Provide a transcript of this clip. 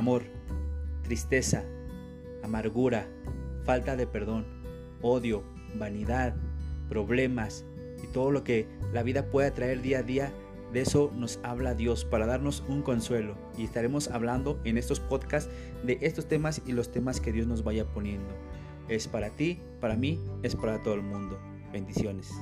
amor, tristeza, amargura, falta de perdón, odio, vanidad, problemas y todo lo que la vida puede traer día a día, de eso nos habla Dios para darnos un consuelo. Y estaremos hablando en estos podcasts de estos temas y los temas que Dios nos vaya poniendo. Es para ti, para mí, es para todo el mundo. Bendiciones.